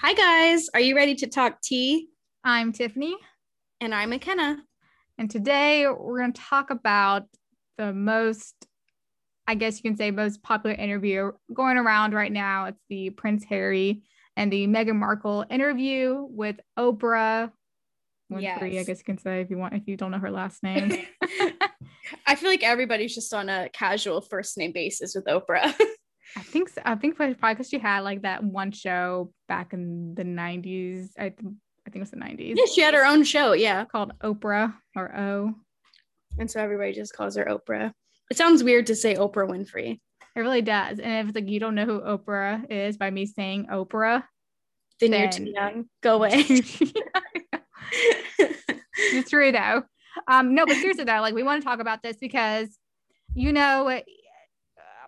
Hi, guys. Are you ready to talk tea? I'm Tiffany. And I'm McKenna. And today we're going to talk about the most, I guess you can say, most popular interview going around right now. It's the Prince Harry and the Meghan Markle interview with Oprah. Winfrey, yes. I guess you can say if you want, if you don't know her last name. I feel like everybody's just on a casual first name basis with Oprah. I think so. I think probably because she had like that one show back in the 90s. I, th- I think it was the 90s. Yeah, she had her own show. Yeah. Called Oprah or O. And so everybody just calls her Oprah. It sounds weird to say Oprah Winfrey. It really does. And if it's like you don't know who Oprah is by me saying Oprah, then, then you're too young. Go away. it's true though. Um, no, but seriously though, like we want to talk about this because you know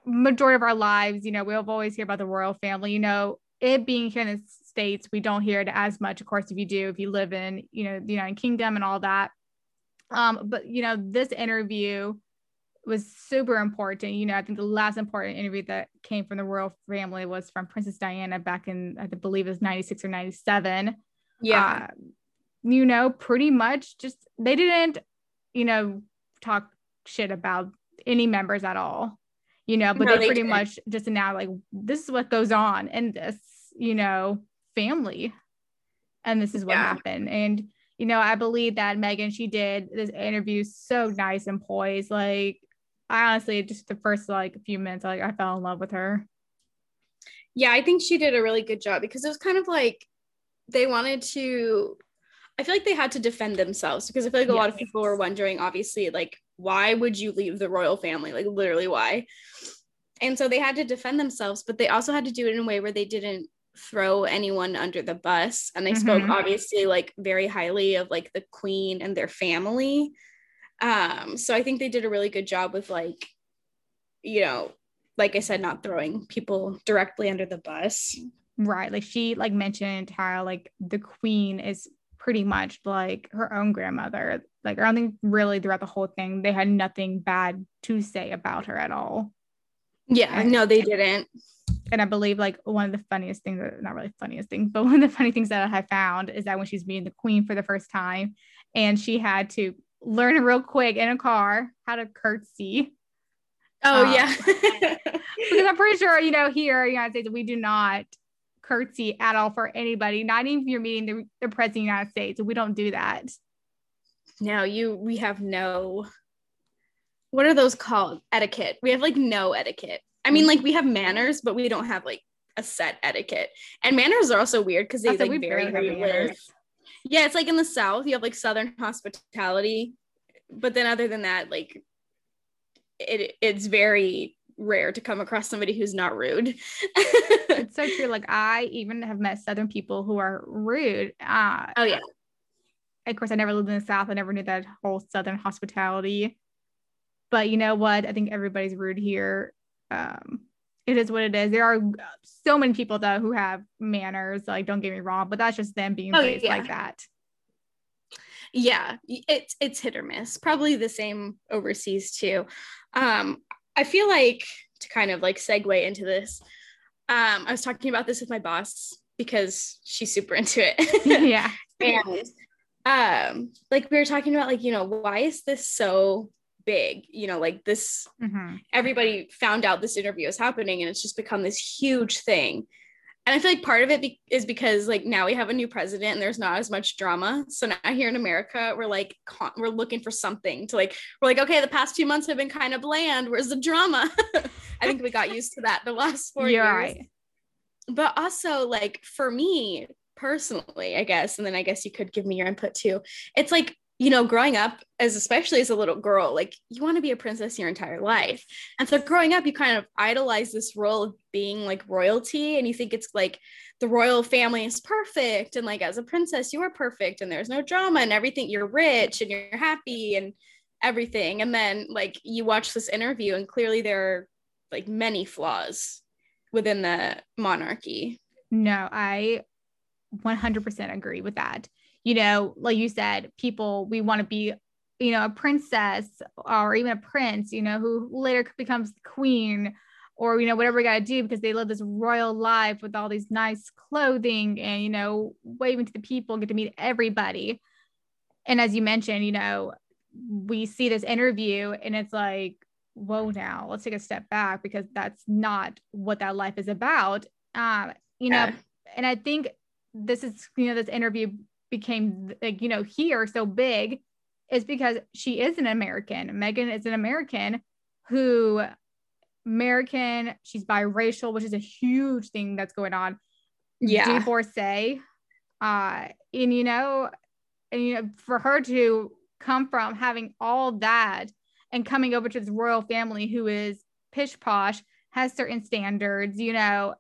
majority of our lives, you know, we'll always hear about the royal family. You know, it being here in the States, we don't hear it as much, of course, if you do, if you live in, you know, the United Kingdom and all that. Um, but you know, this interview was super important. You know, I think the last important interview that came from the royal family was from Princess Diana back in, I believe it was 96 or 97. Yeah. Uh, you know, pretty much just they didn't, you know, talk shit about any members at all you know, but no, they, they pretty did. much just now like this is what goes on in this, you know, family. And this is what yeah. happened. And, you know, I believe that Meghan, she did this interview so nice and poised. Like, I honestly just the first like few minutes, like I fell in love with her. Yeah, I think she did a really good job because it was kind of like they wanted to I feel like they had to defend themselves because I feel like a yes. lot of people were wondering, obviously, like why would you leave the royal family? Like literally why? And so they had to defend themselves, but they also had to do it in a way where they didn't throw anyone under the bus. And they mm-hmm. spoke obviously like very highly of like the queen and their family. Um, so I think they did a really good job with like, you know, like I said, not throwing people directly under the bus. Right. Like she like mentioned how like the queen is pretty much like her own grandmother. Like I don't think really throughout the whole thing they had nothing bad to say about her at all. Yeah, and, no, they didn't. And I believe like one of the funniest things, not really funniest things, but one of the funny things that I found is that when she's meeting the queen for the first time, and she had to learn real quick in a car how to curtsy. Oh um, yeah, because I'm pretty sure you know here in the United States we do not curtsy at all for anybody, not even if you're meeting the, the president of the United States. We don't do that. No, you we have no what are those called? Etiquette. We have like no etiquette. I mean, like we have manners, but we don't have like a set etiquette. And manners are also weird because they like vary where you live. Yeah, it's like in the South, you have like Southern hospitality, but then other than that, like it it's very rare to come across somebody who's not rude. it's so true. Like I even have met Southern people who are rude. Uh, oh yeah. Of course, I never lived in the South. I never knew that whole Southern hospitality. But you know what? I think everybody's rude here. Um, it is what it is. There are so many people though who have manners. Like, don't get me wrong, but that's just them being oh, raised yeah. like that. Yeah, it's it's hit or miss. Probably the same overseas too. Um, I feel like to kind of like segue into this, um, I was talking about this with my boss because she's super into it. yeah. and um, like we were talking about, like, you know, why is this so big? You know, like this, mm-hmm. everybody found out this interview is happening and it's just become this huge thing and I feel like part of it be- is because like now we have a new president and there's not as much drama. So now here in America, we're like con- we're looking for something to like we're like okay, the past two months have been kind of bland. Where's the drama? I think we got used to that the last 4 You're years. Right. But also like for me personally, I guess, and then I guess you could give me your input too. It's like you know, growing up as especially as a little girl, like you want to be a princess your entire life. And so growing up, you kind of idolize this role of being like royalty and you think it's like the royal family is perfect. And like as a princess, you are perfect and there's no drama and everything. You're rich and you're happy and everything. And then like you watch this interview and clearly there are like many flaws within the monarchy. No, I 100% agree with that you know, like you said, people, we want to be, you know, a princess or even a prince, you know, who later becomes queen or you know whatever we got to do because they live this royal life with all these nice clothing and you know waving to the people get to meet everybody and as you mentioned you know we see this interview and it's like whoa now let's take a step back because that's not what that life is about um you know yeah. and i think this is you know this interview became like you know here so big is because she is an american meghan is an american who american she's biracial which is a huge thing that's going on yeah divorcee uh and you know and you know for her to come from having all that and coming over to this royal family who is pish posh, has certain standards, you know,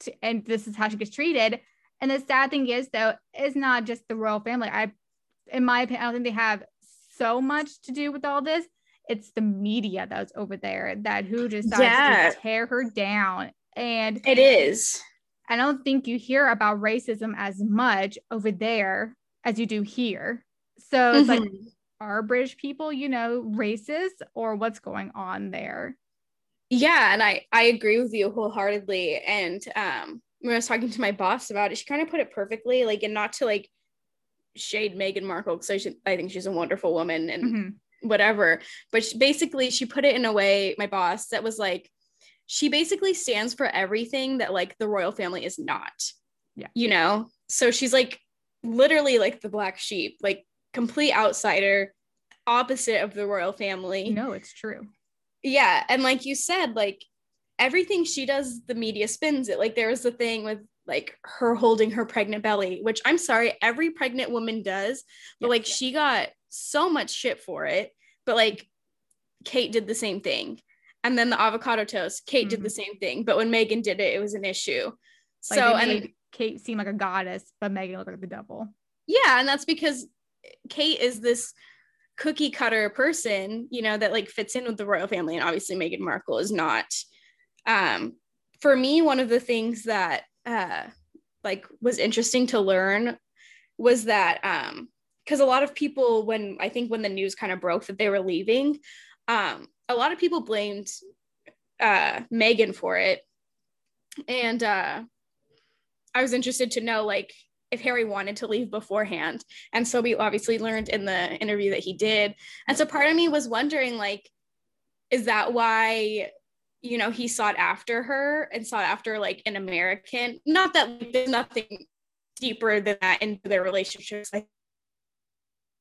to, and this is how she gets treated. And the sad thing is, though, it's not just the royal family. I, in my opinion, I don't think they have so much to do with all this. It's the media that's over there that who just decides yeah. to tear her down. And it is. I don't think you hear about racism as much over there as you do here. So it's mm-hmm. like, are British people, you know, racist or what's going on there? Yeah, and I I agree with you wholeheartedly. And um, when I was talking to my boss about it, she kind of put it perfectly, like, and not to like shade Meghan Markle because I, I think she's a wonderful woman and mm-hmm. whatever. But she, basically, she put it in a way, my boss, that was like, she basically stands for everything that like the royal family is not. Yeah. You know? So she's like literally like the black sheep. Like complete outsider, opposite of the royal family. No, it's true. Yeah. And like you said, like everything she does, the media spins it. Like there was the thing with like her holding her pregnant belly, which I'm sorry, every pregnant woman does, but like she got so much shit for it. But like Kate did the same thing. And then the avocado toast, Kate mm-hmm. did the same thing. But when Meghan did it, it was an issue. Like so and Kate seemed like a goddess, but Meghan looked like the devil. Yeah, and that's because Kate is this cookie cutter person, you know, that like fits in with the royal family. And obviously Meghan Markle is not. Um, for me, one of the things that uh like was interesting to learn was that um because a lot of people when I think when the news kind of broke that they were leaving, um, a lot of people blamed uh Meghan for it. And uh I was interested to know like if Harry wanted to leave beforehand. And so we obviously learned in the interview that he did. And so part of me was wondering, like, is that why, you know, he sought after her and sought after like an American? Not that like, there's nothing deeper than that into their relationships, like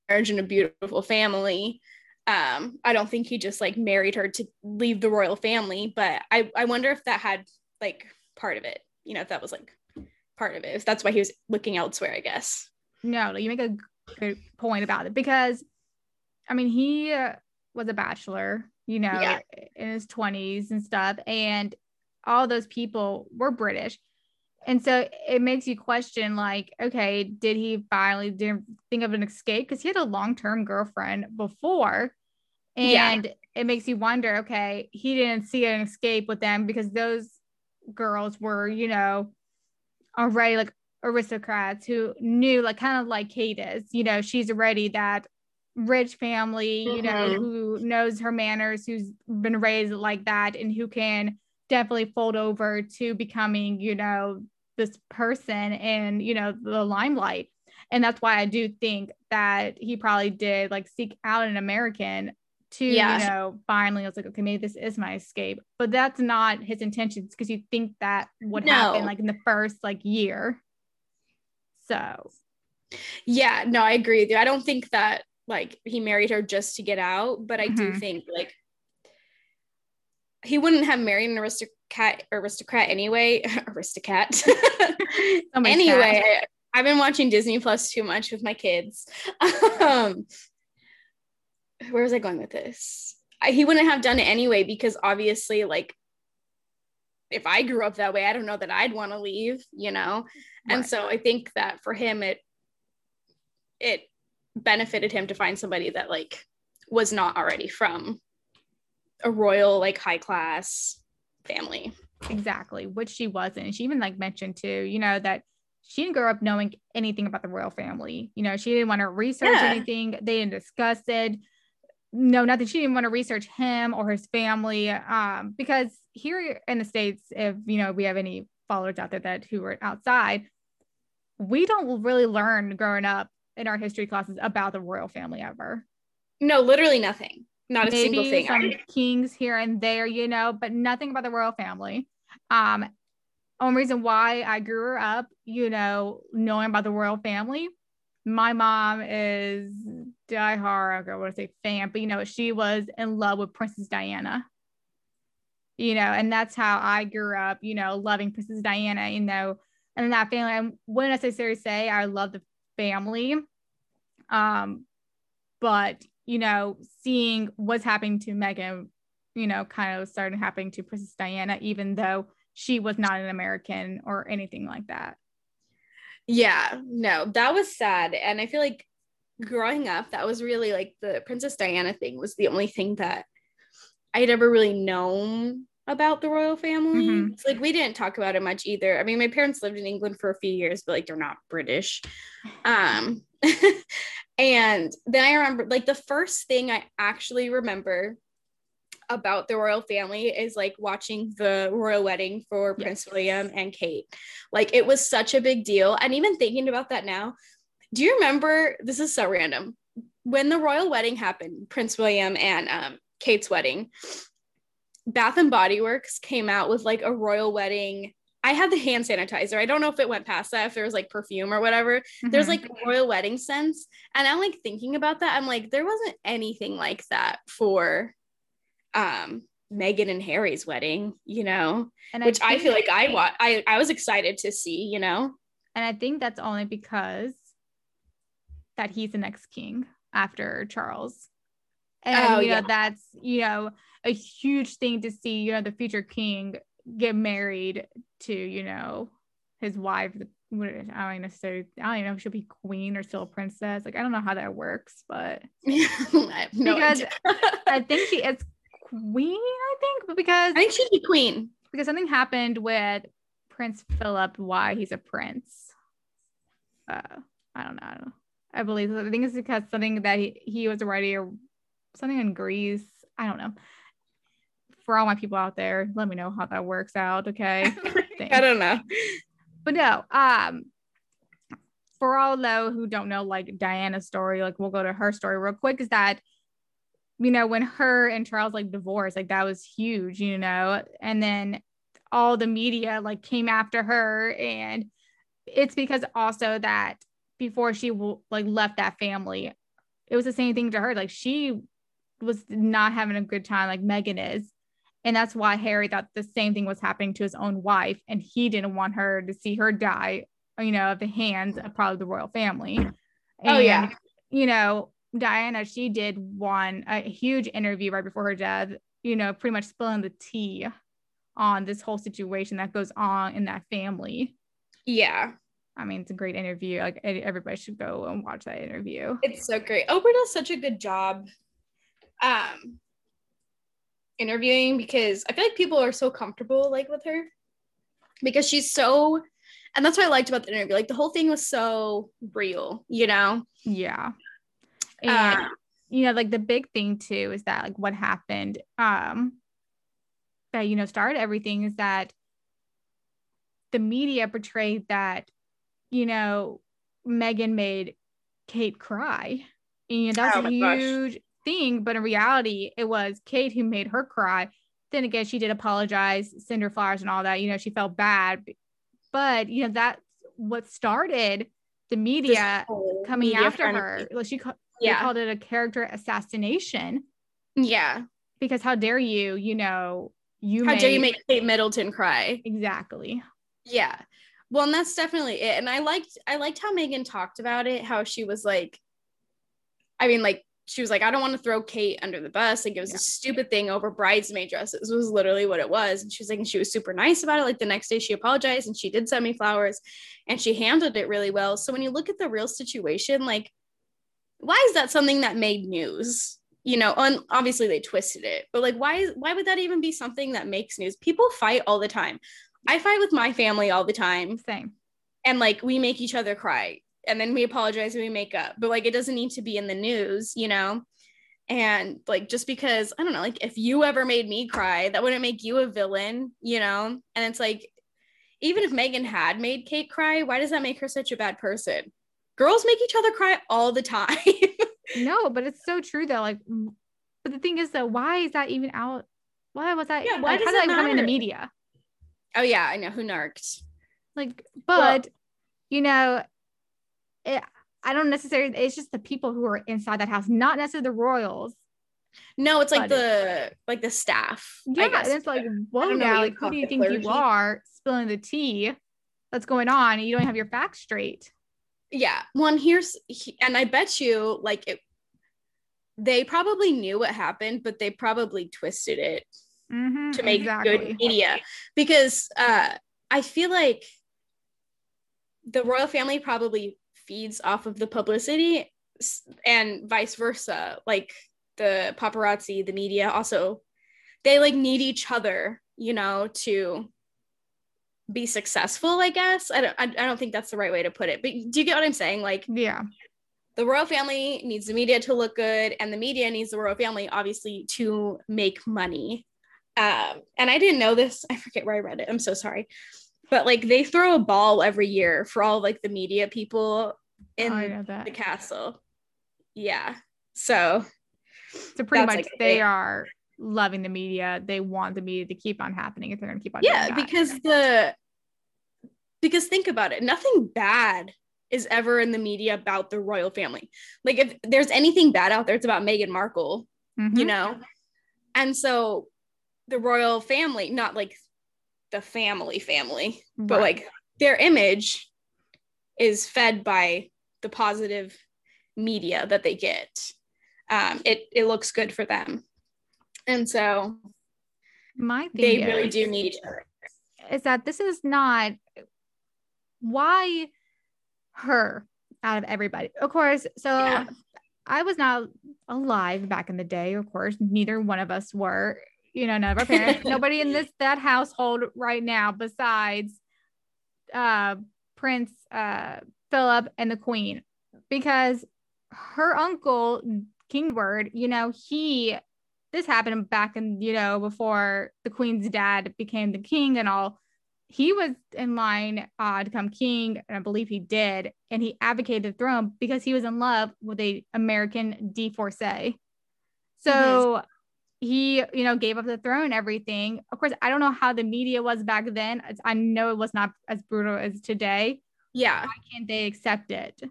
marriage and a beautiful family. Um, I don't think he just like married her to leave the royal family, but I, I wonder if that had like part of it, you know, if that was like part of it. if That's why he was looking elsewhere, I guess. No, you make a good point about it because, I mean, he uh, was a bachelor, you know, yeah. in his 20s and stuff. And all those people were British. And so it makes you question, like, okay, did he finally didn't think of an escape? Because he had a long term girlfriend before. And yeah. it makes you wonder, okay, he didn't see an escape with them because those girls were, you know, already like aristocrats who knew like kind of like Kate is, you know, she's already that rich family, you mm-hmm. know, who knows her manners, who's been raised like that and who can definitely fold over to becoming, you know, this person and, you know, the limelight. And that's why I do think that he probably did like seek out an American to yeah. you know finally I was like okay maybe this is my escape but that's not his intentions because you think that would no. happen like in the first like year so yeah no I agree with you I don't think that like he married her just to get out but I mm-hmm. do think like he wouldn't have married an aristocrat aristocrat anyway aristocrat anyway cat. I've been watching Disney Plus too much with my kids um where was I going with this? I, he wouldn't have done it anyway because obviously, like, if I grew up that way, I don't know that I'd want to leave, you know. Right. And so I think that for him, it it benefited him to find somebody that like was not already from a royal, like high class family. Exactly, which she wasn't. She even like mentioned too, you know, that she didn't grow up knowing anything about the royal family. You know, she didn't want to research yeah. anything. They didn't discuss it no, not that she didn't want to research him or his family, um, because here in the states, if you know we have any followers out there that who are outside, we don't really learn growing up in our history classes about the royal family ever. No, literally nothing. Not a Maybe single thing. Some kings here and there, you know, but nothing about the royal family. Um, only reason why I grew up, you know, knowing about the royal family. My mom is diehard, I want to say fan, but you know, she was in love with Princess Diana. You know, and that's how I grew up, you know, loving Princess Diana, you know, and that family. I wouldn't necessarily say I love the family. Um, but you know, seeing what's happening to Meghan, you know, kind of started happening to Princess Diana, even though she was not an American or anything like that. Yeah, no, that was sad. And I feel like growing up, that was really like the Princess Diana thing was the only thing that I had ever really known about the royal family. Mhm. It's like we didn't talk about it much either. I mean, my parents lived in England for a few years, but like they're not British. Um and then I remember like the first thing I actually remember about the royal family is like watching the royal wedding for Yes. Prince William and Kate. Like it was such a big deal. And even thinking about that now, do you remember this is so random when the royal wedding happened, Prince William and um, Kate's wedding, Bath and Body Works came out with like a royal wedding. I had the hand sanitizer. I don't know if it went past that, if there was like perfume or whatever. There's Mhm. like royal wedding scents. And I'm like thinking about that. I'm like, there wasn't anything like that for um Meghan and Harry's wedding, you know, and which I, think- feel like I wa- I I was excited to see, you know. and I think that's only because that he's the next king after Charles. And Oh, you know, yeah. that's you know, a huge thing to see, you know, the future king get married to, you know, his wife. I don't even necessarily I don't even know if she'll be queen or still a princess. Like I don't know how that works, but I no Because. I think she is queen, I think, but because I think she'd be queen. because something happened with Prince Philip, why he's a prince. Uh, I don't know. I, don't know. I believe I think it's because something that he, he was already a, something in Greece. I don't know. For all my people out there, let me know how that works out. Okay. I don't know. but no, um, for all though who don't know like Diana's story, like we'll go to her story real quick. Is that you know when her and Charles like divorced, like that was huge, you know, and then all the media like came after her, and it's because also that before she like left that family, it was the same thing to her. Like she was not having a good time, like Meghan is. And that's why Harry thought the same thing was happening to his own wife, and he didn't want her to see her die, you know, at the hands of probably the royal family. Oh, yeah. You know, Diana, she did one a huge interview right before her death, you know, pretty much spilling the tea on this whole situation that goes on in that family. Yeah, I mean, it's a great interview. Like everybody should go and watch that interview. it's so great. Oprah does such a good job um interviewing because I feel like people are so comfortable like with her because she's so and that's what I liked about the interview. Like the whole thing was so real, you know? Yeah. And Uh, you know, like the big thing too is that like what happened um that you know started everything is that the media portrayed that you know Meghan made Kate cry. And you know, that's Oh a my gosh. Thing, but in reality, it was Kate who made her cry. Then again, she did apologize, send her flowers and all that. You know, she felt bad, but you know that's what started the media coming media after frenzy. her. Like she Yeah. called it a character assassination Yeah. because how dare you, you know, you How dare you make Kate Middleton cry? exactly. Yeah. Well, and that's definitely it. And I liked I liked how Meghan talked about it, how she was like, I mean, like she was like, I don't want to throw Kate under the bus. Like it was Yeah. a stupid thing over bridesmaid dresses was literally what it was. And she was like, and she was super nice about it. Like the next day she apologized and she did send me flowers and she handled it really well. So when you look at the real situation, like, why is that something that made news? You know, and obviously they twisted it, but like, why is why would that even be something that makes news? People fight all the time. I fight with my family all the time, Same. and like we make each other cry, and then we apologize and we make up. But like, it doesn't need to be in the news, you know. and like just because i don't know like if you ever made me cry that wouldn't make you a villain you know? And it's like even if meghan had made kate cry why does that make her such a bad person? Girls make each other cry all the time. No but it's so true though like but the thing is though why is that even out? Why was that yeah why like, does that come in the media? Oh yeah i know who narked? Like but well, you know it, I don't necessarily, it's just the people who are inside that house, not necessarily the royals. No, it's like the like the staff. Yeah, it's like, whoa now, like who do you think clergy? you are spilling the tea that's going on and you don't have your facts straight? Yeah. One here's and I bet you like it they probably knew what happened, but they probably twisted it mm-hmm, to make exactly. good media. Because uh I feel like the royal family probably feeds off of the publicity and vice versa like the paparazzi the media also they like need each other you know to be successful i guess. I don't i, don't think that's the right way to put it but do you get what i'm saying? Like yeah. the royal family needs the media to look good and the media needs the royal family obviously to make money. Um, and i didn't know this. I forget where i read it. I'm so sorry. But like they throw a ball every year for all like the media people in oh, the castle. Yeah. So so pretty much like they are loving the media. They want the media to keep on happening if they're gonna keep on Yeah, because the because think about it, nothing bad is ever in the media about the royal family. Like if there's anything bad out there, it's about Meghan Markle, mm-hmm. you know? And so the royal family, not like the family family, right. but like their image is fed by the positive media that they get. Um, it it looks good for them, and so my they is, really do need each other. Is that this is not why her out of everybody? Of course, so yeah. I was not alive back in the day. Of course, neither one of us were. You know, none of our parents, nobody in this that household right now besides uh Prince uh Philip and the Queen because her uncle, King Edward, you know, he, this happened back in, you know, before the Queen's dad became the king and all. He was in line uh, to become king, and I believe he did. And he advocated the throne because he was in love with a American divorcee. So mm-hmm he you know gave up the throne everything of course i don't know how the media was back then i know it was not as brutal as today yeah. Why can't they accept it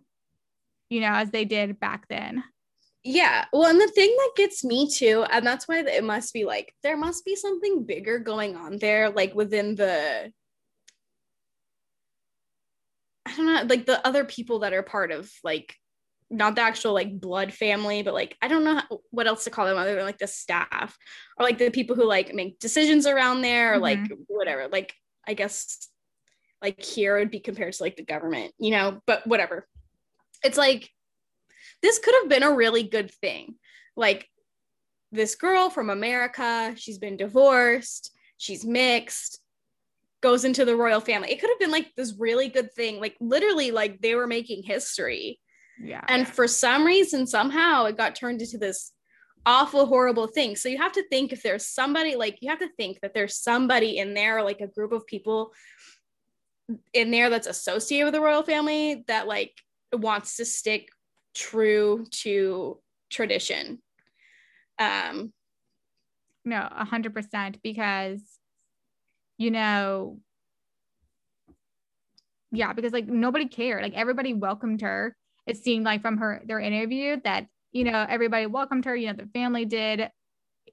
you know as they did back then? Yeah. Well and the thing that gets me too and that's why it must be like there must be something bigger going on there like within the i don't know like the other people that are part of like not the actual like blood family but like i don't know how, what else to call them other than like the staff or like the people who like make decisions around there or mm-hmm. like whatever like i guess like here would be compared to like the government, you know, but whatever. It's like this could have been a really good thing. Like this girl from America, she's been divorced, she's mixed, goes into the royal family. It could have been like this really good thing. Like literally like they were making history. Yeah. And for some reason somehow it got turned into this awful horrible thing. So you have to think if there's somebody like you have to think that there's somebody in there like a group of people in there that's associated with the royal family that like wants to stick true to tradition. Um no a hundred percent because you know yeah because like nobody cared. Like everybody welcomed her. It seemed like from her their interview that you know everybody welcomed her you know the family did.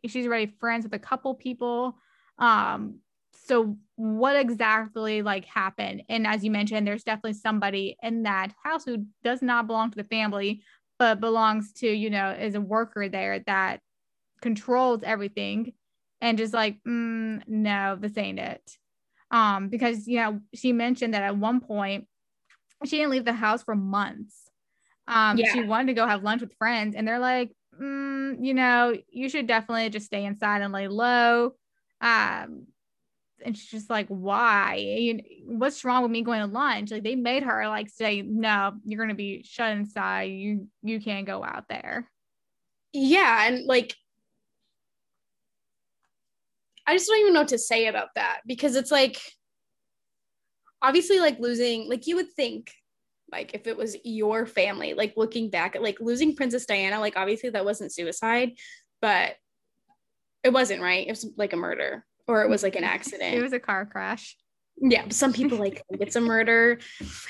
She's already friends with a couple people. Um so what exactly like happened? And as you mentioned there's definitely somebody in that house who does not belong to the family but belongs to you know is a worker there that controls everything and just like mm, no this ain't it. Um because you know she mentioned that at one point she didn't leave the house for months. Um yeah. she wanted to go have lunch with friends and they're like mm, you know you should definitely just stay inside and lay low. Um and she's just like, why? What's wrong with me going to lunch? Like they made her like say, no, you're gonna be shut inside. You you can't go out there. yeah and like i just don't even know what to say about that because it's like obviously like losing like you would think like if it was your family like looking back at like losing princess diana like obviously that wasn't suicide but it wasn't right it was like a murder or it was like an accident. it was a car crash. Yeah some people like think it's a murder.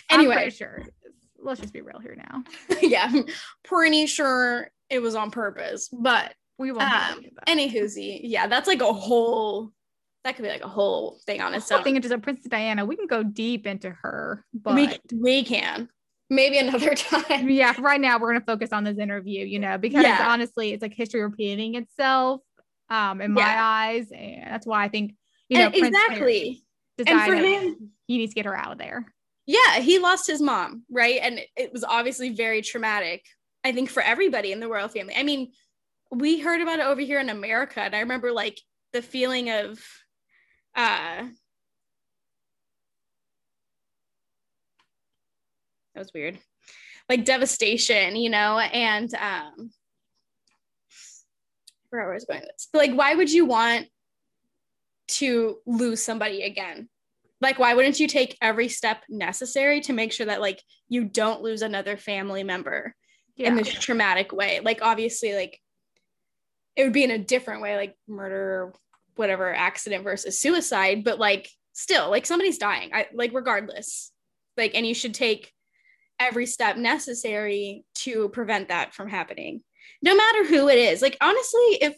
Anyway. sure. Let's just be real here now. Yeah pretty sure it was on purpose but we won't um, any whoozy yeah that's like a whole that could be like a whole thing on its own. Thing into Princess Diana, we can go deep into her, but we, we can. Maybe another time. Yeah, right now we're gonna focus on this interview, you know, because yeah. honestly, it's like history repeating itself, um, in my yeah. eyes, and that's why I think you know exactly. And for him, he needs to get her out of there. Yeah, he lost his mom, right, and it was obviously very traumatic. I think for everybody in the royal family. I mean, we heard about it over here in America, and I remember like the feeling of uh that was weird like devastation you know and um where I was going with this. But like why would you want to lose somebody again? Like why wouldn't you take every step necessary to make sure that like you don't lose another family member yeah. in this traumatic way? Like obviously like it would be in a different way like murder whatever accident versus suicide but like still like somebody's dying. I like regardless. Like and you should take every step necessary to prevent that from happening no matter who it is like honestly if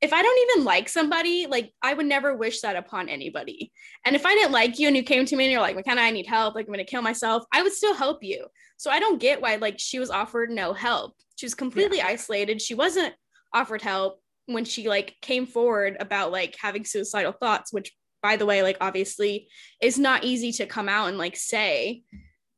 if I don't even like somebody, like I would never wish that upon anybody. And if I didn't like you and you came to me and you're like, McKenna, I need help, like I'm gonna kill myself, I would still help you. So I don't get why like she was offered no help. She was completely yeah. isolated. She wasn't offered help when she like came forward about like having suicidal thoughts which by the way like obviously is not easy to come out and like say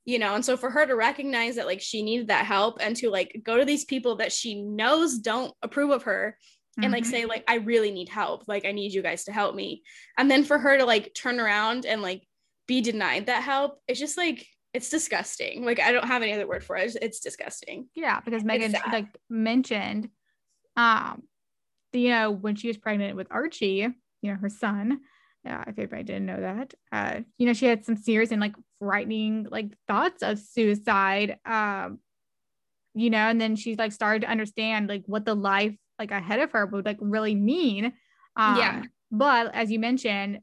you know and so for her to recognize that like she needed that help and to like go to these people that she knows don't approve of her and mm-hmm. like say like i really need help. Like i need you guys to help me. And then for her to like turn around and like be denied that help it's just like it's disgusting. Like i don't have any other word for it. It's disgusting. Yeah because meghan like mentioned um you know, when she was pregnant with Archie, you know, her son, uh, if anybody didn't know that, uh, you know, she had some serious and like frightening like thoughts of suicide. Um, you know, and then she's like started to understand like what the life like ahead of her would like really mean. Um, yeah. But as you mentioned,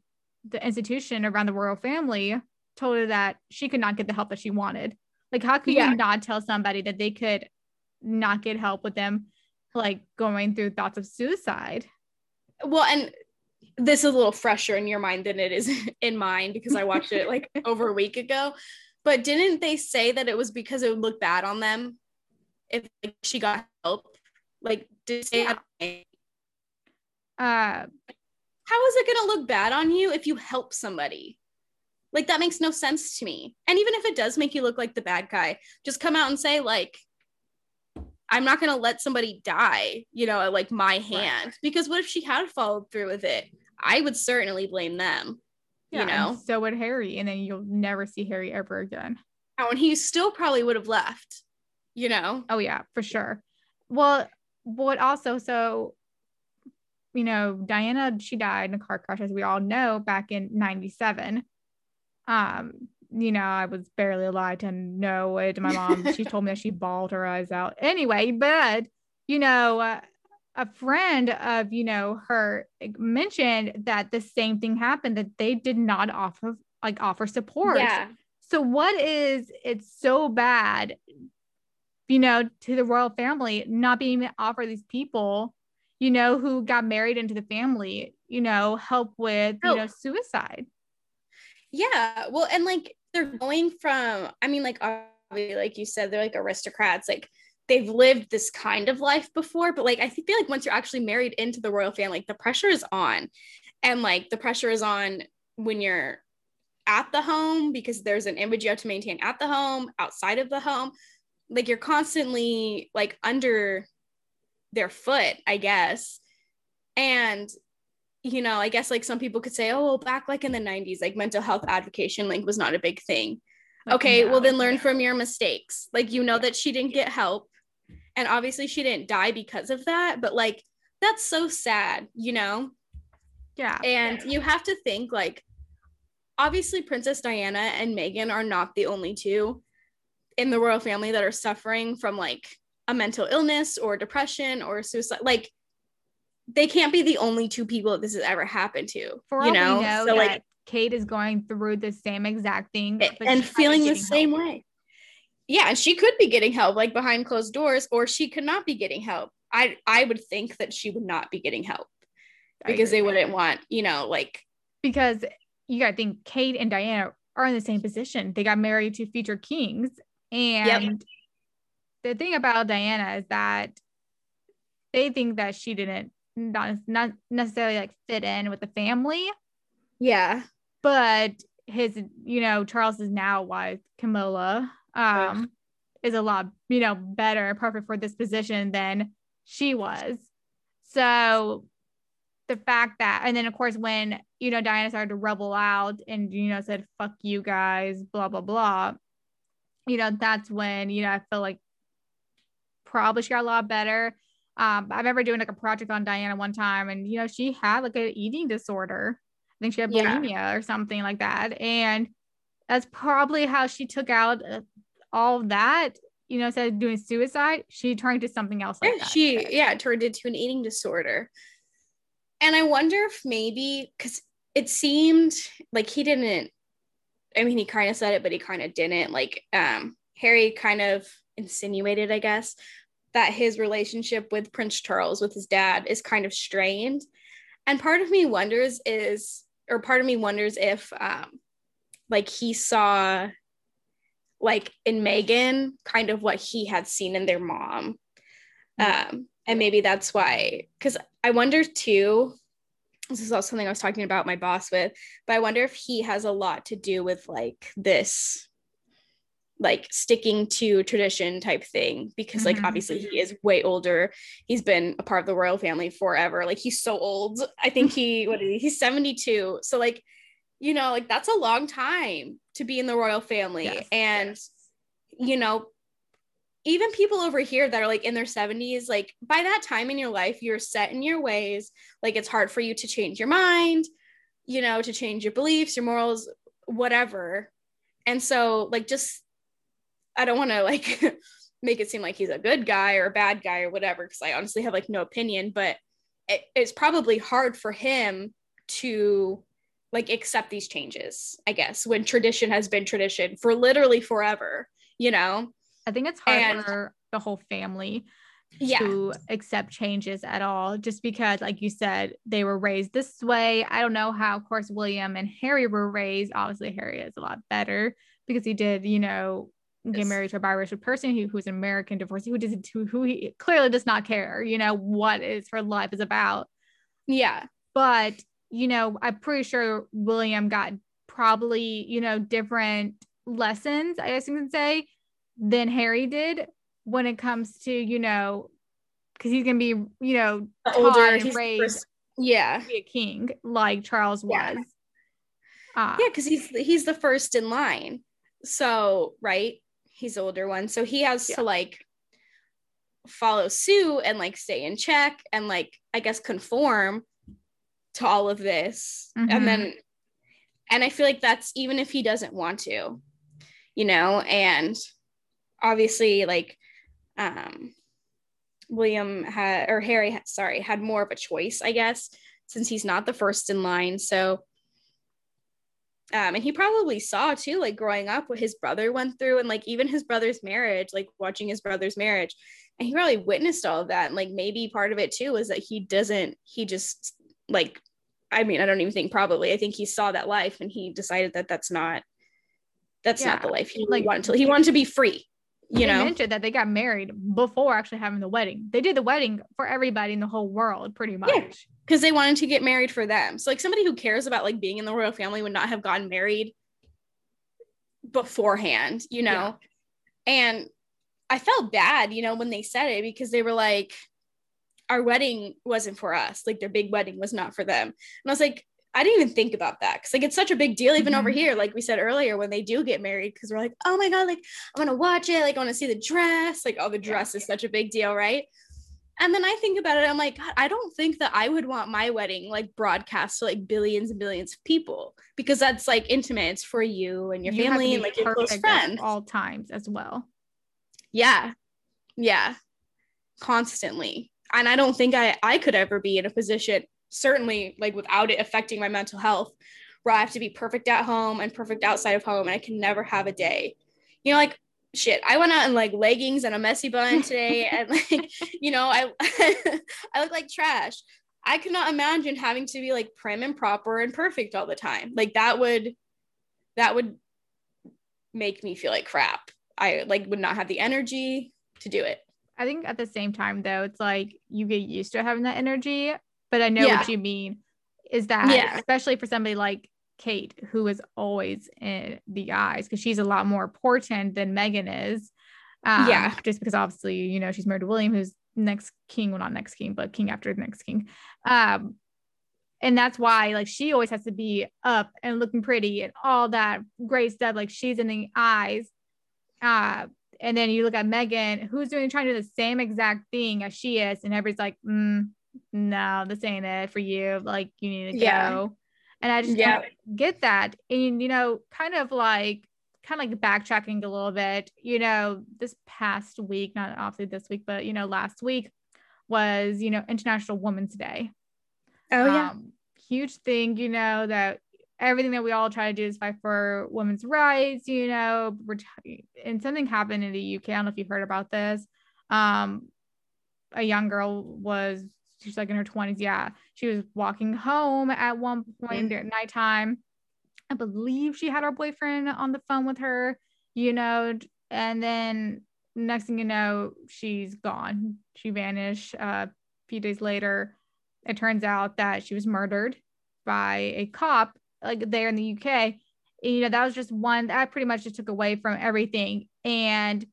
the institution around the royal family told her that she could not get the help that she wanted. Like, how could yeah. you not tell somebody that they could not get help with them like going through thoughts of suicide. Well, and this is a little fresher in your mind than it is in mine because I watched it like over a week ago. But didn't they say that it was because it would look bad on them if like, she got help? Like, did say yeah. uh, how is it going to look bad on you if you help somebody? Like that makes no sense to me. And even if it does make you look like the bad guy, just come out and say like, I'm not going to let somebody die, you know, at like my hand right. because what if she had followed through with it? I would certainly blame them. Yeah, you know, so would Harry, and then you'll never see Harry ever again. Oh, and he still probably would have left, you know. Oh yeah, for sure. Well, what also so you know, Diana, she died in a car crash, as we all know, back in 97. Um, you know, I was barely alive to know it. My mom, she told me that she bawled her eyes out. Anyway, but you know, uh, a friend of you know her mentioned that the same thing happened that they did not offer like offer support. Yeah. So what is it's so bad, you know, to the royal family not being able to offer these people, you know, who got married into the family, you know, help with you know suicide. Yeah. Well, and like they're going from i mean like obviously, like you said they're like aristocrats like they've lived this kind of life before but like i feel like once you're actually married into the royal family like the pressure is on. And like the pressure is on when you're at the home because there's an image you have to maintain at the home outside of the home. Like you're constantly like under their foot i guess. And you know, I guess like some people could say, oh, well, back like in the 90s, like mental health advocacy like was not a big thing. Okay, well then learn from your mistakes. Like you know that she didn't get help and obviously she didn't die because of that but like that's so sad you know? Yeah and you have to think like obviously princess diana and meghan are not the only two in the royal family that are suffering from like a mental illness or depression or suicide like they can't be the only two people that this has ever happened to for you know, know so like kate is going through the same exact thing and feeling the same help. way yeah and she could be getting help like behind closed doors or she could not be getting help. I i would think that she would not be getting help because they wouldn't want you know like because you gotta think kate and diana are in the same position. They got married to future kings. And yep. the thing about diana is that they think that she didn't not, not necessarily like fit in with the family. Yeah. But his you know charles's now wife camilla um, is a lot, you know, better, perfect for this position than she was. So the fact that, and then of course, when, you know, Diana started to rebel out and, you know, said, fuck you guys, blah, blah, blah, you know, that's when, you know, I feel like probably she got a lot better. Um, I remember doing like a project on Diana one time and, you know, she had like an eating disorder. I think she had bulimia yeah. or something like that. And that's probably how she took out uh, all that you know instead of doing suicide she turned to something else like yeah, she yeah turned into an eating disorder. And i wonder if maybe because it seemed like he didn't i mean he kind of said it but he kind of didn't like um harry kind of insinuated i guess that his relationship with prince charles with his dad is kind of strained. And part of me wonders is or part of me wonders if um like he saw like in Meghan, kind of what he had seen in their mom. Mm-hmm. Um, and maybe that's why, because I wonder too, this is also something I was talking about my boss with, but I wonder if he has a lot to do with like this like sticking to tradition type thing because like mm-hmm. obviously he is way older he's been a part of the royal family forever like he's so old i think he what is he he's 72 so like you know, like that's a long time to be in the royal family. Yes, and, yes. you know, even people over here that are like in their 70s, like by that time in your life, you're set in your ways. Like it's hard for you to change your mind, you know, to change your beliefs, your morals, whatever. And so, like, just, I don't want to like make it seem like he's a good guy or a bad guy or whatever, because I honestly have like no opinion, but it, it's probably hard for him to like accept these changes i guess when tradition has been tradition for literally forever you know? I think it's hard and, for the whole family yeah. to accept changes at all just because like you said they were raised this way. I don't know how of course william and harry were raised. Obviously harry is a lot better because he did you know get married to a biracial person who, who's an american divorcee who does who, who he clearly does not care you know what is her life is about. Yeah. But you know, I'm pretty sure William got probably, you know, different lessons, I guess you can say, than Harry did when it comes to, you know, because he's gonna be, you know, older and raised, first, yeah, be a king like Charles yeah. was. Uh, yeah, because he's he's the first in line. So right, he's the older one, so he has yeah. to like follow suit and like stay in check and like I guess conform to all of this mm-hmm. and then and i feel like that's even if he doesn't want to you know and obviously like um william had or harry sorry had more of a choice i guess since he's not the first in line so um, and he probably saw too, like growing up, what his brother went through, and like even his brother's marriage, like watching his brother's marriage, and he probably witnessed all of that. And like maybe part of it too is that he doesn't, he just like I mean, I don't even think probably. I think he saw that life and he decided that that's not that's yeah. not the life he like, wanted to. He wanted to be free. You know, mentioned that they got married before actually having the wedding. They did the wedding for everybody in the whole world, pretty much. Yeah, because they wanted to get married for them. So, like somebody who cares about like being in the royal family would not have gotten married beforehand. You know, yeah. and I felt bad, you know, when they said it because they were like, our wedding wasn't for us. Like their big wedding was not for them. And I was like, I didn't even think about that. Because like it's such a big deal even mm-hmm. over here like we said earlier when they do get married because we're like oh my god like I want to watch it like I want to see the dress like oh the dress is such a big deal right? And then I think about it I'm like god I don't think that I would want my wedding like broadcast to like billions and billions of people because that's like intimate. It's for you and your you family and like your close friends. all times as well. Yeah. Yeah. Constantly and I don't think I I could ever be in a position certainly like without it affecting my mental health where I have to be perfect at home and perfect outside of home and I can never have a day. You know, like shit, I went out in like leggings and a messy bun today and like, you know, I I look like trash. I could not imagine having to be like prim and proper and perfect all the time. Like that would that would make me feel like crap. I like would not have the energy to do it. I think at the same time though, it's like you get used to having that energy but I know yeah. what you mean. Is that yeah. especially for somebody like Kate, who is always in the eyes because she's a lot more important than Meghan is. Um, yeah. Just because obviously, you know, she's married to William, who's next king, well, not next king, but king after the next king. Um, and that's why like she always has to be up and looking pretty and all that great stuff. Like she's in the eyes. Uh, and then you look at Meghan, who's doing trying to do the same exact thing as she is, and everybody's like, mm, no, this ain't it for you. Like you need to yeah. go. And I just yeah. get that. And you know, kind of like kind of like backtracking a little bit, you know, this past week, not obviously this week, but you know, last week was, you know, International Women's Day. Oh yeah. Um, huge thing, you know, that everything that we all try to do is fight for women's rights, you know, and something happened in the UK. I don't know if you heard about this. Um, a young girl was she's like in her 20s. Yeah. She was walking home at one point mm-hmm. at nighttime. I believe she had her boyfriend on the phone with her, you know, and then next thing you know, she's gone. She vanished. Uh, a few days later, it turns out that she was murdered by a cop, like there in the UK. And, you know, that was just one that pretty much just took away from everything. And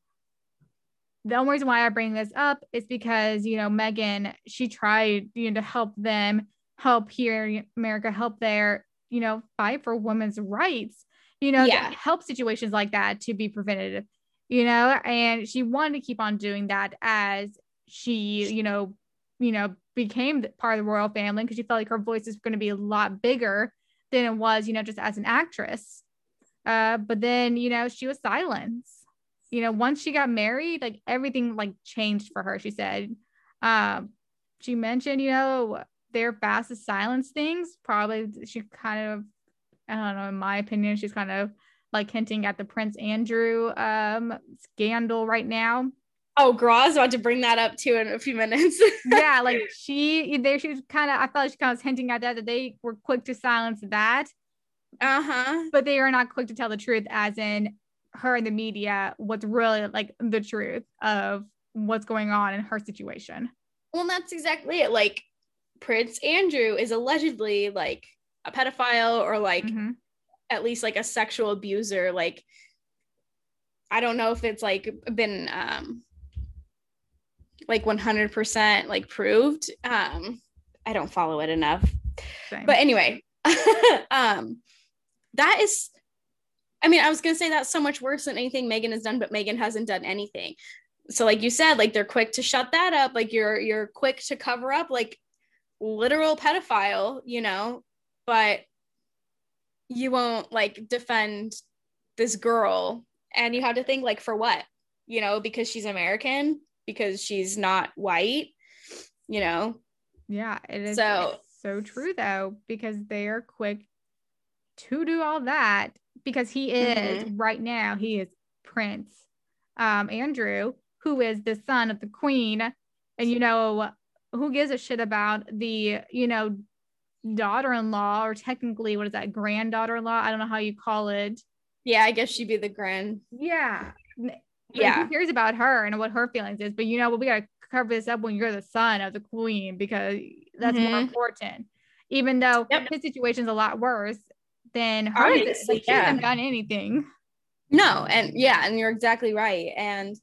the only reason why I bring this up is because, you know, Meghan, she tried, you know, to help them, help here in America, help there, you know, fight for women's rights, you know, yeah. help situations like that to be prevented, you know, and she wanted to keep on doing that as she, you know, you know, became part of the royal family because she felt like her voice is going to be a lot bigger than it was, you know, just as an actress. Uh, but then, you know, she was silenced you know, once she got married, like everything like changed for her. She said, um, she mentioned, you know, their fast to silence things. Probably she kind of, I don't know, in my opinion, she's kind of like hinting at the Prince Andrew um scandal right now. Oh, Graz about to bring that up too in a few minutes. yeah, like she there she was kind of I felt like she kind of was hinting at that that they were quick to silence that. Uh-huh. But they are not quick to tell the truth, as in her and the media what's really like the truth of what's going on in her situation. Well, that's exactly it. Like Prince Andrew is allegedly like a pedophile or like mm-hmm. at least like a sexual abuser. Like I don't know if it's like been um like 100% like proved. Um I don't follow it enough. Same. But anyway, um that is I mean, I was gonna say that's so much worse than anything Meghan has done, but Meghan hasn't done anything. So, like you said, like they're quick to shut that up. Like you're you're quick to cover up like literal pedophile, you know, but you won't like defend this girl. And you have to think like for what? You know, because she's American, because she's not white, you know. Yeah, it is so so true though, because they are quick to do all that because he is mm-hmm. right now he is prince um andrew who is the son of the queen and you know who gives a shit about the you know daughter-in-law or technically what is that granddaughter-in-law i don't know how you call it yeah i guess she'd be the grand yeah yeah who cares about her and what her feelings is but you know we gotta cover this up when you're the son of the queen because that's mm-hmm. more important even though yep. his situation's a lot worse than her like, yeah. hasn't done anything. No, and yeah, and you're exactly right. And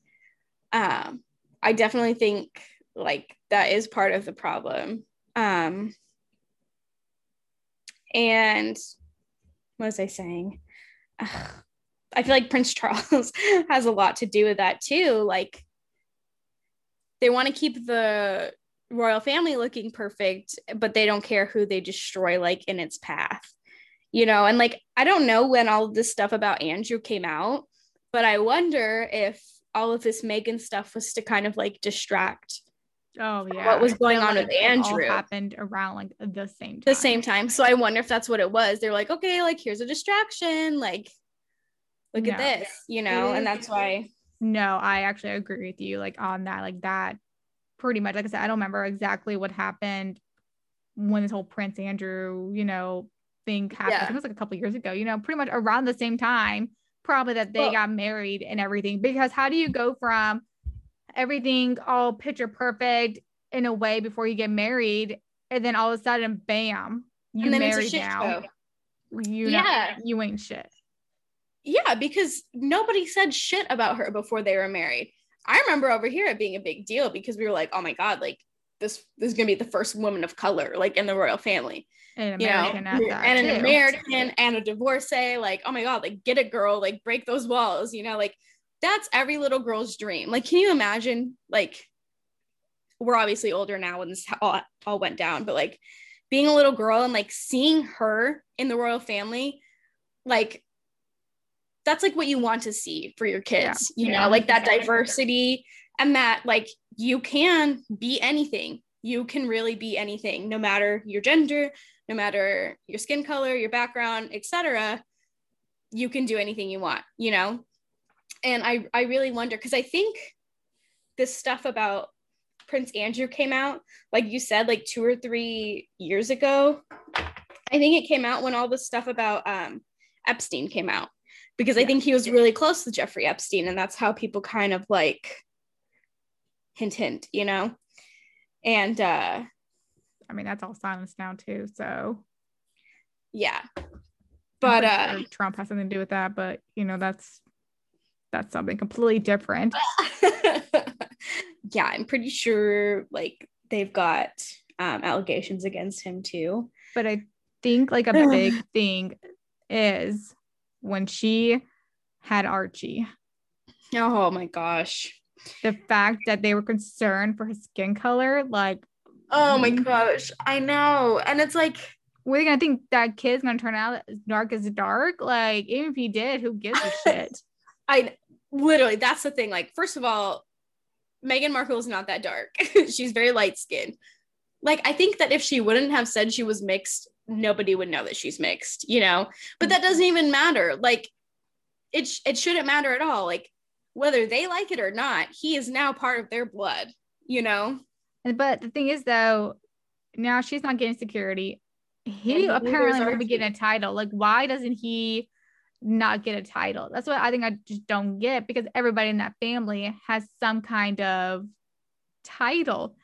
um, I definitely think like that is part of the problem. Um, And what was I saying? Ugh, I feel like Prince Charles has a lot to do with that too. Like they want to keep the royal family looking perfect, but they don't care who they destroy like in its path. You know, and like I don't know when all this stuff about Andrew came out, but I wonder if all of this Meghan stuff was to kind of like distract Oh yeah. What was going on with Andrew happened around like the same time. The same time. So I wonder if that's what it was. They're like, okay, like here's a distraction. Like, look no. at this, you know, and that's why. No, I actually agree with you. Like on that, like that, pretty much. Like I said, I don't remember exactly what happened when this whole Prince Andrew, you know, thing happened. Yeah. it was like a couple years ago. You know, pretty much around the same time, probably that they well, got married and everything. Because how do you go from everything all picture perfect in a way before you get married, and then all of a sudden, bam, you married now. You yeah, you ain't shit. Yeah, because nobody said shit about her before they were married. I remember over here it being a big deal because we were like, oh my god, like this, this is gonna be the first woman of color like in the royal family. An American you know, and an American and a divorcee, like, oh my god, like get a girl, like break those walls, you know, like that's every little girl's dream. Like, can you imagine? Like, we're obviously older now when this all, all went down, but like being a little girl and like seeing her in the royal family, like that's like what you want to see for your kids, yeah. you know, like that diversity and that like you can be anything. You can really be anything, no matter your gender, no matter your skin color, your background, etc. You can do anything you want, you know? and I I really wonder because I think this stuff about Prince Andrew came out, like you said, like two or three years ago. I think it came out when all the stuff about um, Epstein came out because I think he was really close to Jeffrey Epstein, and that's how people kind of like hint hint, you know. And uh I mean that's all silenced now too, so yeah. But uh sure Trump has something to do with that, but you know that's that's something completely different. yeah, I'm pretty sure like they've got um, allegations against him too. But I think like a big thing is when she had Archie. Oh my gosh. The fact that they were concerned for his skin color, like, oh my mm. gosh, I know. And it's like, we're gonna think that kid's gonna turn out as dark as dark. Like, even if he did, who gives a shit? I literally that's the thing like first of all Meghan Markle is not that dark she's very light skinned like I think that if she wouldn't have said she was mixed nobody would know that she's mixed you know? But that doesn't mm-hmm. even matter. Like it sh- it shouldn't matter at all. Like whether they like it or not he is now part of their blood you know? But the thing is though now she's not getting security. He, apparently be getting a title. Like why doesn't he not get a title. That's what I think I just don't get because everybody in that family has some kind of title.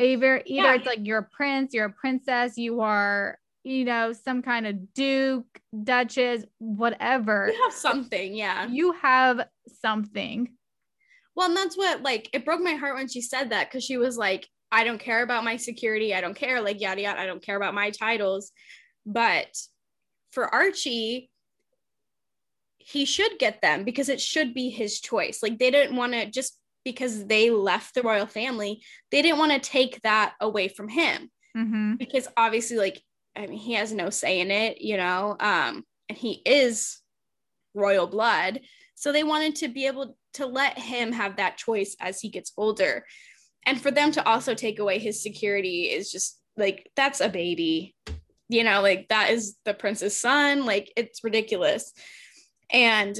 Either either yeah. it's like you're a prince, you're a princess, you are, you know, some kind of duke, duchess, whatever. You have something, yeah. You have something. Well, and that's what like it broke my heart when she said that because she was like, I don't care about my security, I don't care, like yada yada, I don't care about my titles. But for Archie, he should get them because it should be his choice. Like they didn't want to just because they left the royal family, they didn't want to take that away from him. Mm-hmm. Because obviously, like, I mean, he has no say in it, you know, um, and he is royal blood. So they wanted to be able to let him have that choice as he gets older. And for them to also take away his security is just like, that's a baby, you know, like that is the prince's son. Like, it's ridiculous. And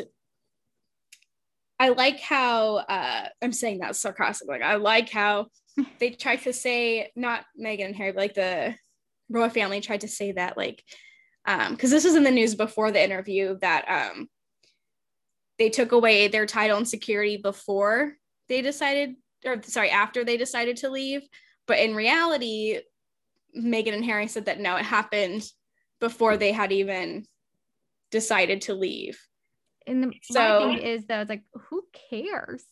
I like how uh, I'm saying that sarcastically. I like how they tried to say not Meghan and Harry, but like the royal family tried to say that like um because this was in the news before the interview that um they took away their title and security before they decided or sorry after they decided to leave but in reality Meghan and Harry said that no it happened before they had even decided to leave and the so, thing is though, it's like, who cares?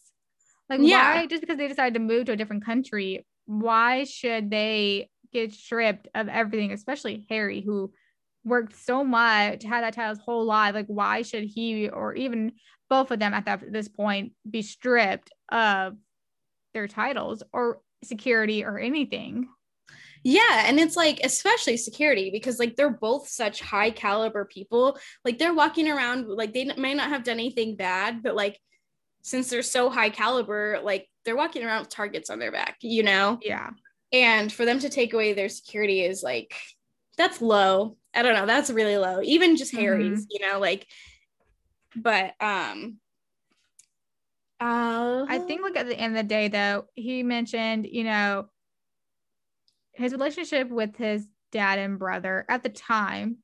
Like, yeah. why just because they decided to move to a different country, why should they get stripped of everything, especially Harry, who worked so much, had that title his whole life. Like, why should he or even both of them at that this point be stripped of their titles or security or anything? Yeah, and it's like especially security because like they're both such high caliber people. Like they're walking around like they may not have done anything bad, but like since they're so high caliber, like they're walking around with targets on their back, you know? Yeah. And for them to take away their security is like that's low. I don't know, that's really low. Even just mm-hmm. Harry's, you know, like but um uh, I think like at the end of the day though, he mentioned, you know, his relationship with his dad and brother at the time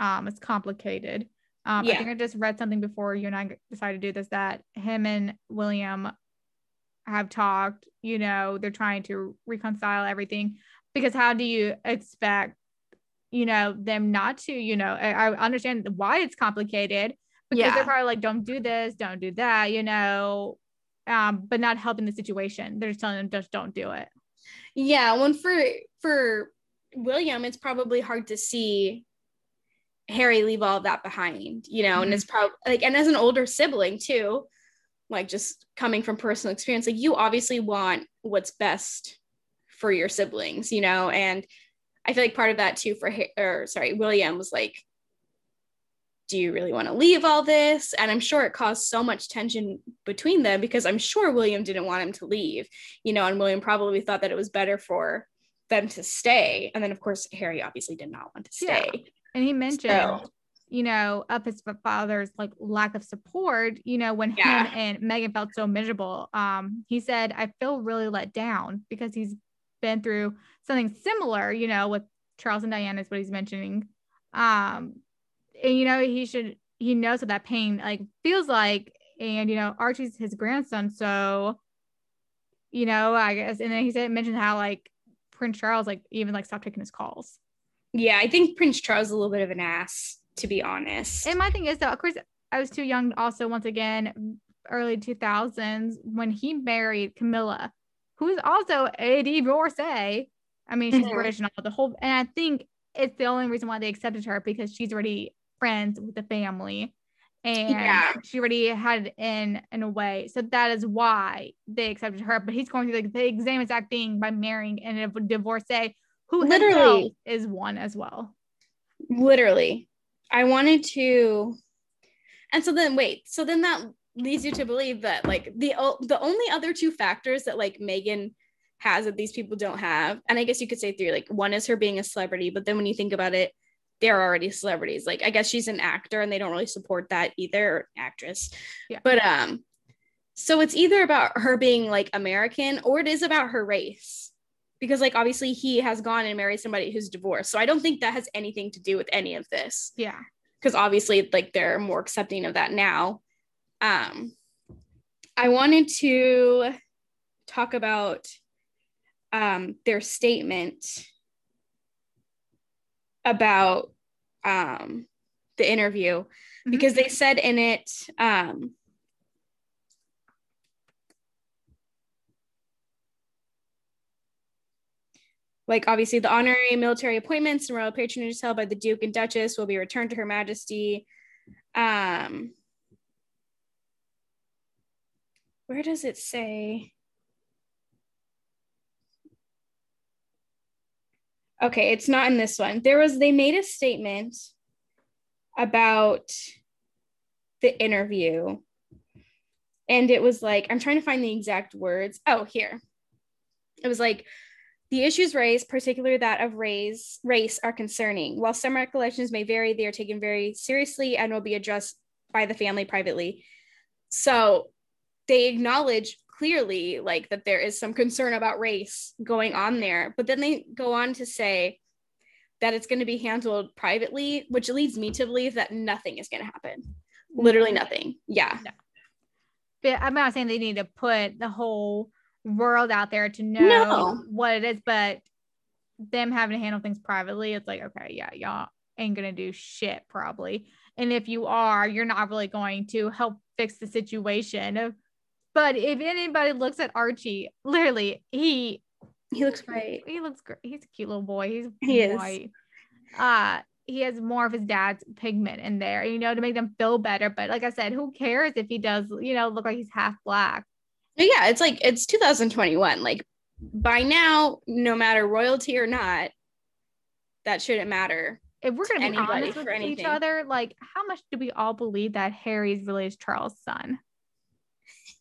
um is complicated. Um, yeah. I think I just read something before you and I decided to do this that him and William have talked, you know, they're trying to reconcile everything because how do you expect, you know, them not to, you know, I, I understand why it's complicated because yeah. they're probably like, don't do this, don't do that, you know, um, but not helping the situation. They're just telling them just don't do it. Yeah, when for for William, it's probably hard to see Harry leave all of that behind, you know, mm-hmm. and it's probably like, and as an older sibling too, like just coming from personal experience, like you obviously want what's best for your siblings, you know, and I feel like part of that too for, or sorry, William was like, do you really want to leave all this? And I'm sure it caused so much tension between them because I'm sure William didn't want him to leave, you know, and William probably thought that it was better for them to stay. And then, of course, Harry obviously did not want to stay. Yeah. And he mentioned, so, you know, up his father's like lack of support, you know, when yeah. him and Meghan felt so miserable. Um, he said, I feel really let down because he's been through something similar, you know, with Charles and Diana is what he's mentioning. Um, and you know he should he knows what that pain like feels like. And you know archie's his grandson so you know i guess and then he said mentioned how like prince charles like even like stopped taking his calls. Yeah i think prince charles is a little bit of an ass to be honest. And my thing is though of course i was too young also once again early 2000s when he married camilla who's also a divorcee i mean she's mm-hmm. british and all the whole and i think it's the only reason why they accepted her because she's already friends with the family and yeah. she already had it in in a way. So that is why they accepted her. But he's going through like the same exact thing by marrying and a divorcee who literally. is one as well. Literally. I wanted to and so then wait so then that leads you to believe that like the the only other two factors that like meghan has that these people don't have and i guess you could say three like one is her being a celebrity but then when you think about it they're already celebrities. Like I guess she's an actor and they don't really support that either, actress. Yeah. But um so it's either about her being like American or it is about her race. Because like obviously he has gone and married somebody who's divorced. So I don't think that has anything to do with any of this. Yeah. Because obviously like they're more accepting of that now. Um I wanted to talk about um their statement about um, the interview mm-hmm. because they said in it um, like obviously the honorary military appointments and royal patronage held by the duke and duchess will be returned to her majesty um where does it say okay, it's not in this one. There was, they made a statement about the interview. And it was like, I'm trying to find the exact words. Oh, here. It was like, the issues raised, particularly that of race, race, are concerning. While some recollections may vary, they are taken very seriously and will be addressed by the family privately. So they acknowledge clearly like that there is some concern about race going on there but then they go on to say that it's going to be handled privately which leads me to believe that nothing is going to happen. Literally nothing. Yeah. No. but i'm not saying they need to put the whole world out there to know no. what it is but them having to handle things privately it's like okay yeah y'all ain't gonna do shit probably. And if you are you're not really going to help fix the situation but if anybody looks at Archie, literally, he he looks great. He looks great. He's a cute little boy. He's he white. Is. Uh he has more of his dad's pigment in there, you know, to make them feel better. But like I said, who cares if he does, you know, look like he's half black? Yeah, it's like it's 2021. Like by now, no matter royalty or not, that shouldn't matter. If we're gonna be honest with anything. each other, like how much do we all believe that Harry's really is Charles' son?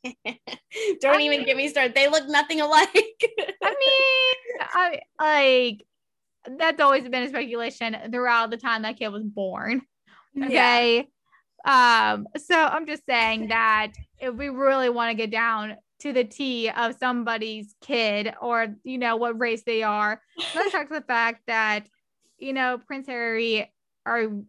Don't I even mean, get me started. They look nothing alike. I mean, I like that's always been a speculation throughout the time that kid was born. Okay. Yeah. Um, so I'm just saying that if we really want to get down to the T of somebody's kid or you know what race they are, let's talk to the fact that you know Prince Harry or